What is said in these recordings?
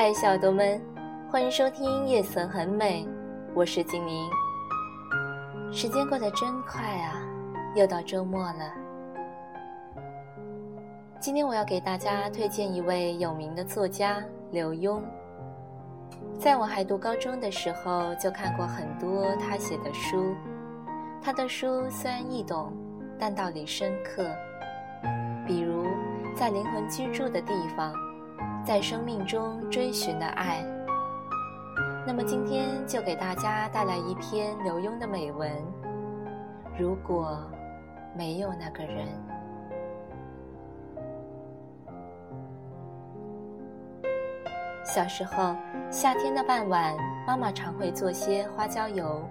嗨，小耳朵们，欢迎收听《夜色很美》，我是静宁。时间过得真快啊，又到周末了。今天我要给大家推荐一位有名的作家刘墉。在我还读高中的时候，就看过很多他写的书。他的书虽然易懂，但道理深刻。比如，在灵魂居住的地方，在生命中追寻的爱。那么今天就给大家带来一篇刘墉的美文。如果没有那个人，小时候夏天的傍晚，妈妈常会做些花椒油。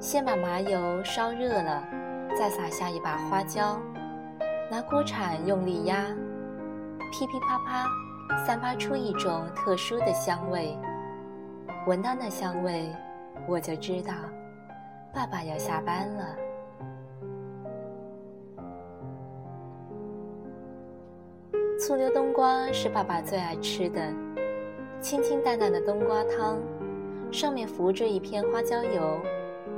先把麻油烧热了，再撒下一把花椒，拿锅铲用力压，噼噼啪啪，散发出一种特殊的香味。闻到那香味，我就知道爸爸要下班了。醋溜冬瓜是爸爸最爱吃的，清清淡淡的冬瓜汤，上面浮着一片花椒油。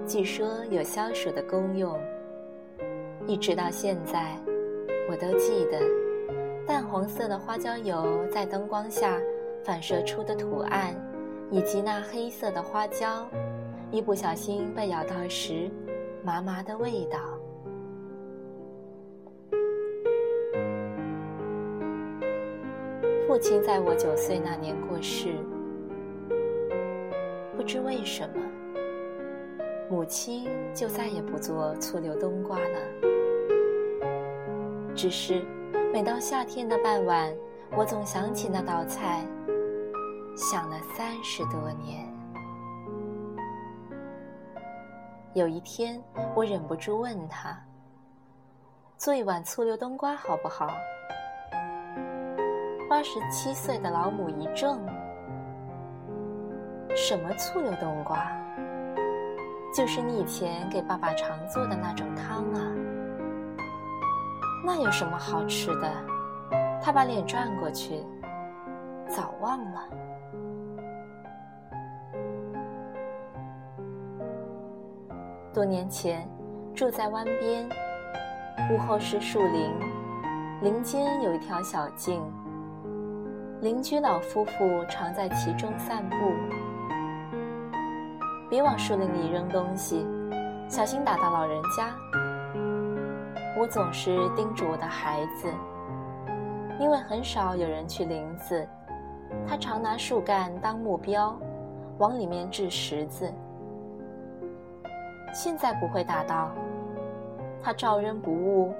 据说有消暑的功用，一直到现在，我都记得淡黄色的花椒油在灯光下反射出的图案，以及那黑色的花椒，一不小心被咬到时麻麻的味道。父亲在我九岁那年过世，不知为什么。母亲就再也不做醋溜冬瓜了。只是每到夏天的傍晚，我总想起那道菜，想了三十多年。有一天，我忍不住问他：“做一碗醋溜冬瓜好不好？”八十七岁的老母一怔：“什么醋溜冬瓜？”就是你以前给爸爸常做的那种汤啊，那有什么好吃的？他把脸转过去，早忘了。多年前，住在湾边，屋后是树林，林间有一条小径，邻居老夫妇常在其中散步。别往树林里扔东西，小心打到老人家。我总是叮嘱我的孩子，因为很少有人去林子，他常拿树干当目标，往里面掷石子。现在不会打到，他照扔不误，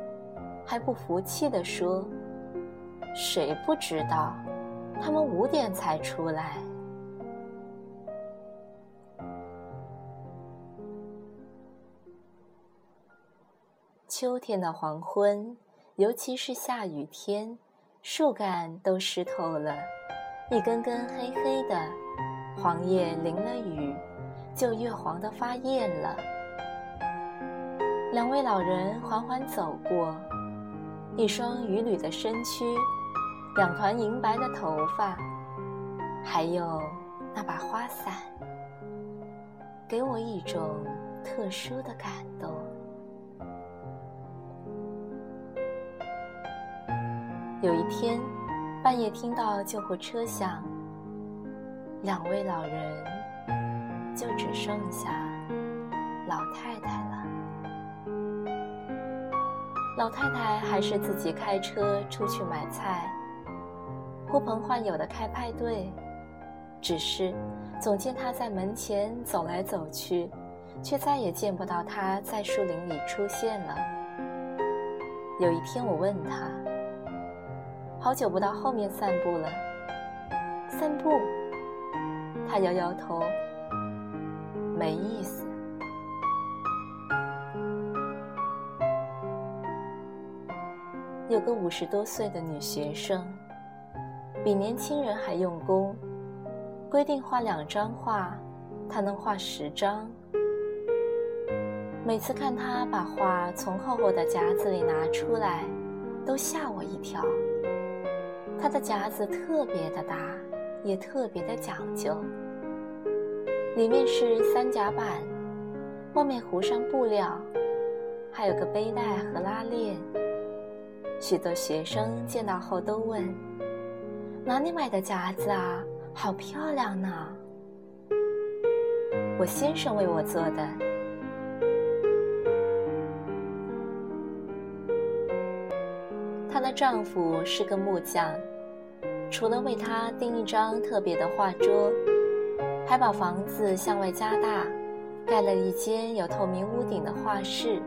还不服气地说：“谁不知道，他们五点才出来。”秋天的黄昏，尤其是下雨天，树干都湿透了，一根根黑黑的，黄叶淋了雨，就越黄的发艳了。两位老人缓缓走过，一双褴褛的身躯，两团银白的头发，还有那把花伞，给我一种特殊的感动。有一天，半夜听到救护车响，两位老人就只剩下老太太了。老太太还是自己开车出去买菜，呼朋唤友的开派对，只是总见她在门前走来走去，却再也见不到她在树林里出现了。有一天，我问她。好久不到后面散步了。散步，他摇摇头，没意思。有个五十多岁的女学生，比年轻人还用功，规定画两张画，她能画十张。每次看她把画从厚厚的夹子里拿出来，都吓我一跳。它的夹子特别的大，也特别的讲究，里面是三夹板，外面糊上布料，还有个背带和拉链。许多学生见到后都问：“哪里买的夹子啊？好漂亮呢！”我先生为我做的。她的丈夫是个木匠，除了为她订一张特别的画桌，还把房子向外加大，盖了一间有透明屋顶的画室。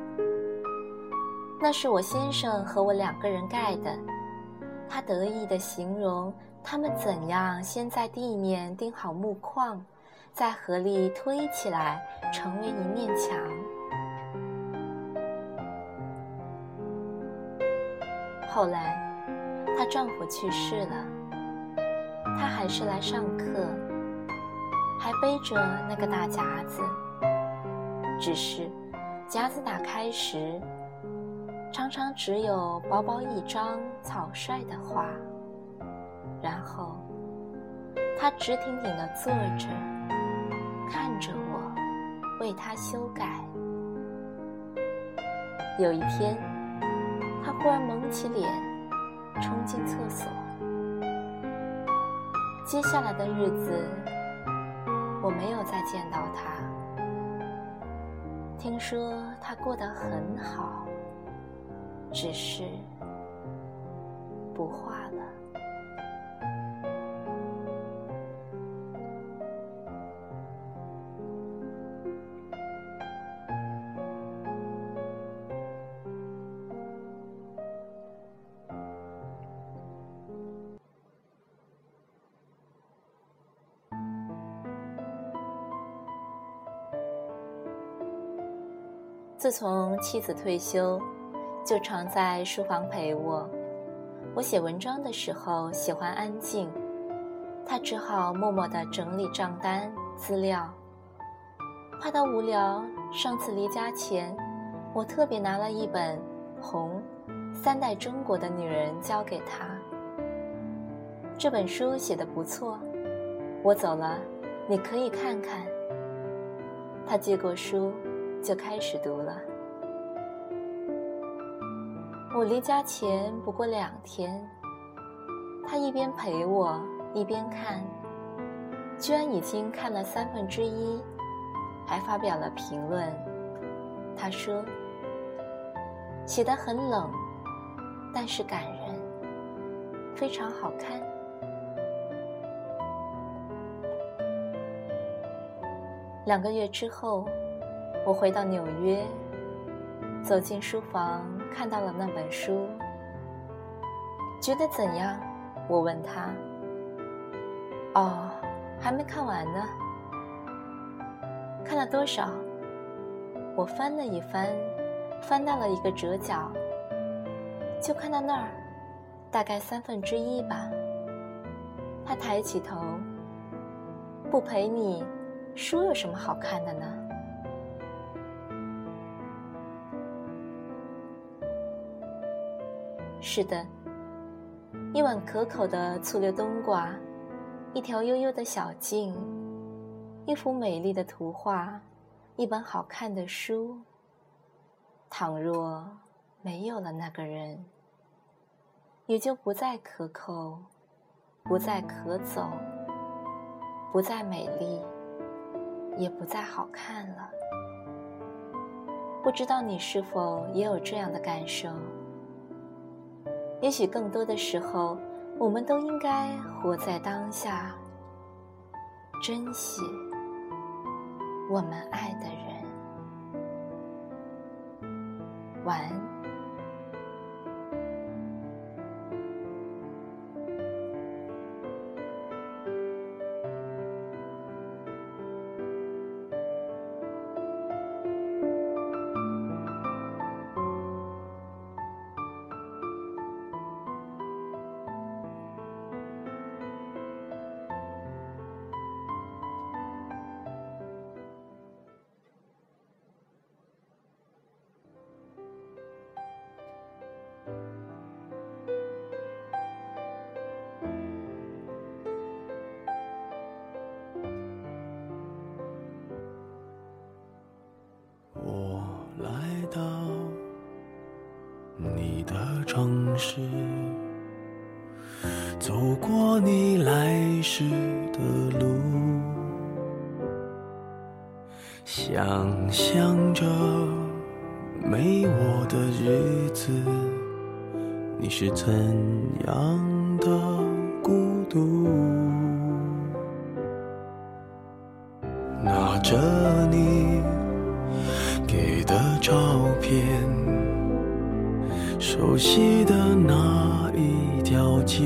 那是我先生和我两个人盖的。他得意地形容他们怎样先在地面钉好木框。在河里推起来，成为一面墙。后来，她丈夫去世了，他还是来上课，还背着那个大夹子。只是，夹子打开时，常常只有薄薄一张草率的画。然后，他直挺挺地坐着。看着我，为他修改。有一天，他忽然蒙起脸，冲进厕所。接下来的日子，我没有再见到他。听说他过得很好，只是不画自从妻子退休，就常在书房陪我。我写文章的时候喜欢安静，他只好默默地整理账单资料。怕他无聊，上次离家前，我特别拿了一本《红三代中国的女人》交给他。这本书写的不错，我走了，你可以看看。他接过书。就开始读了。我离家前不过两天，他一边陪我一边看，居然已经看了三分之一，还发表了评论。他说：“写得很冷，但是感人，非常好看。”两个月之后。我回到纽约，走进书房，看到了那本书。觉得怎样？我问他。哦，还没看完呢。看了多少？我翻了一翻，翻到了一个折角，就看到那儿，大概三分之一吧。他抬起头，不陪你，书有什么好看的呢？是的，一碗可口的醋溜冬瓜，一条悠悠的小径，一幅美丽的图画，一本好看的书。倘若没有了那个人，也就不再可口，不再可走，不再美丽，也不再好看了。不知道你是否也有这样的感受？也许更多的时候，我们都应该活在当下，珍惜我们爱的人。晚安。来时的路，想象着没我的日子，你是怎样的孤独？拿着你给的照片，熟悉的那一条街，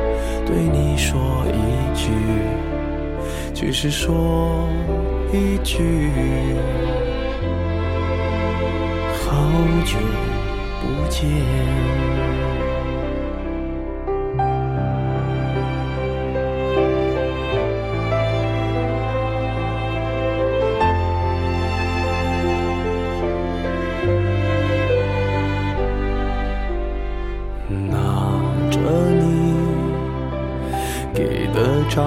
对你说一句，只是说一句，好久。不见，照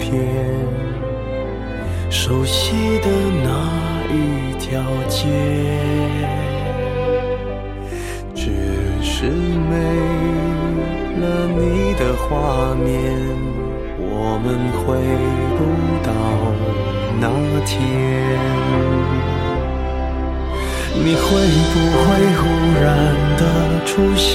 片，熟悉的那一条街。只是没了你的画面，我们回不到那天。你会不会忽然的出现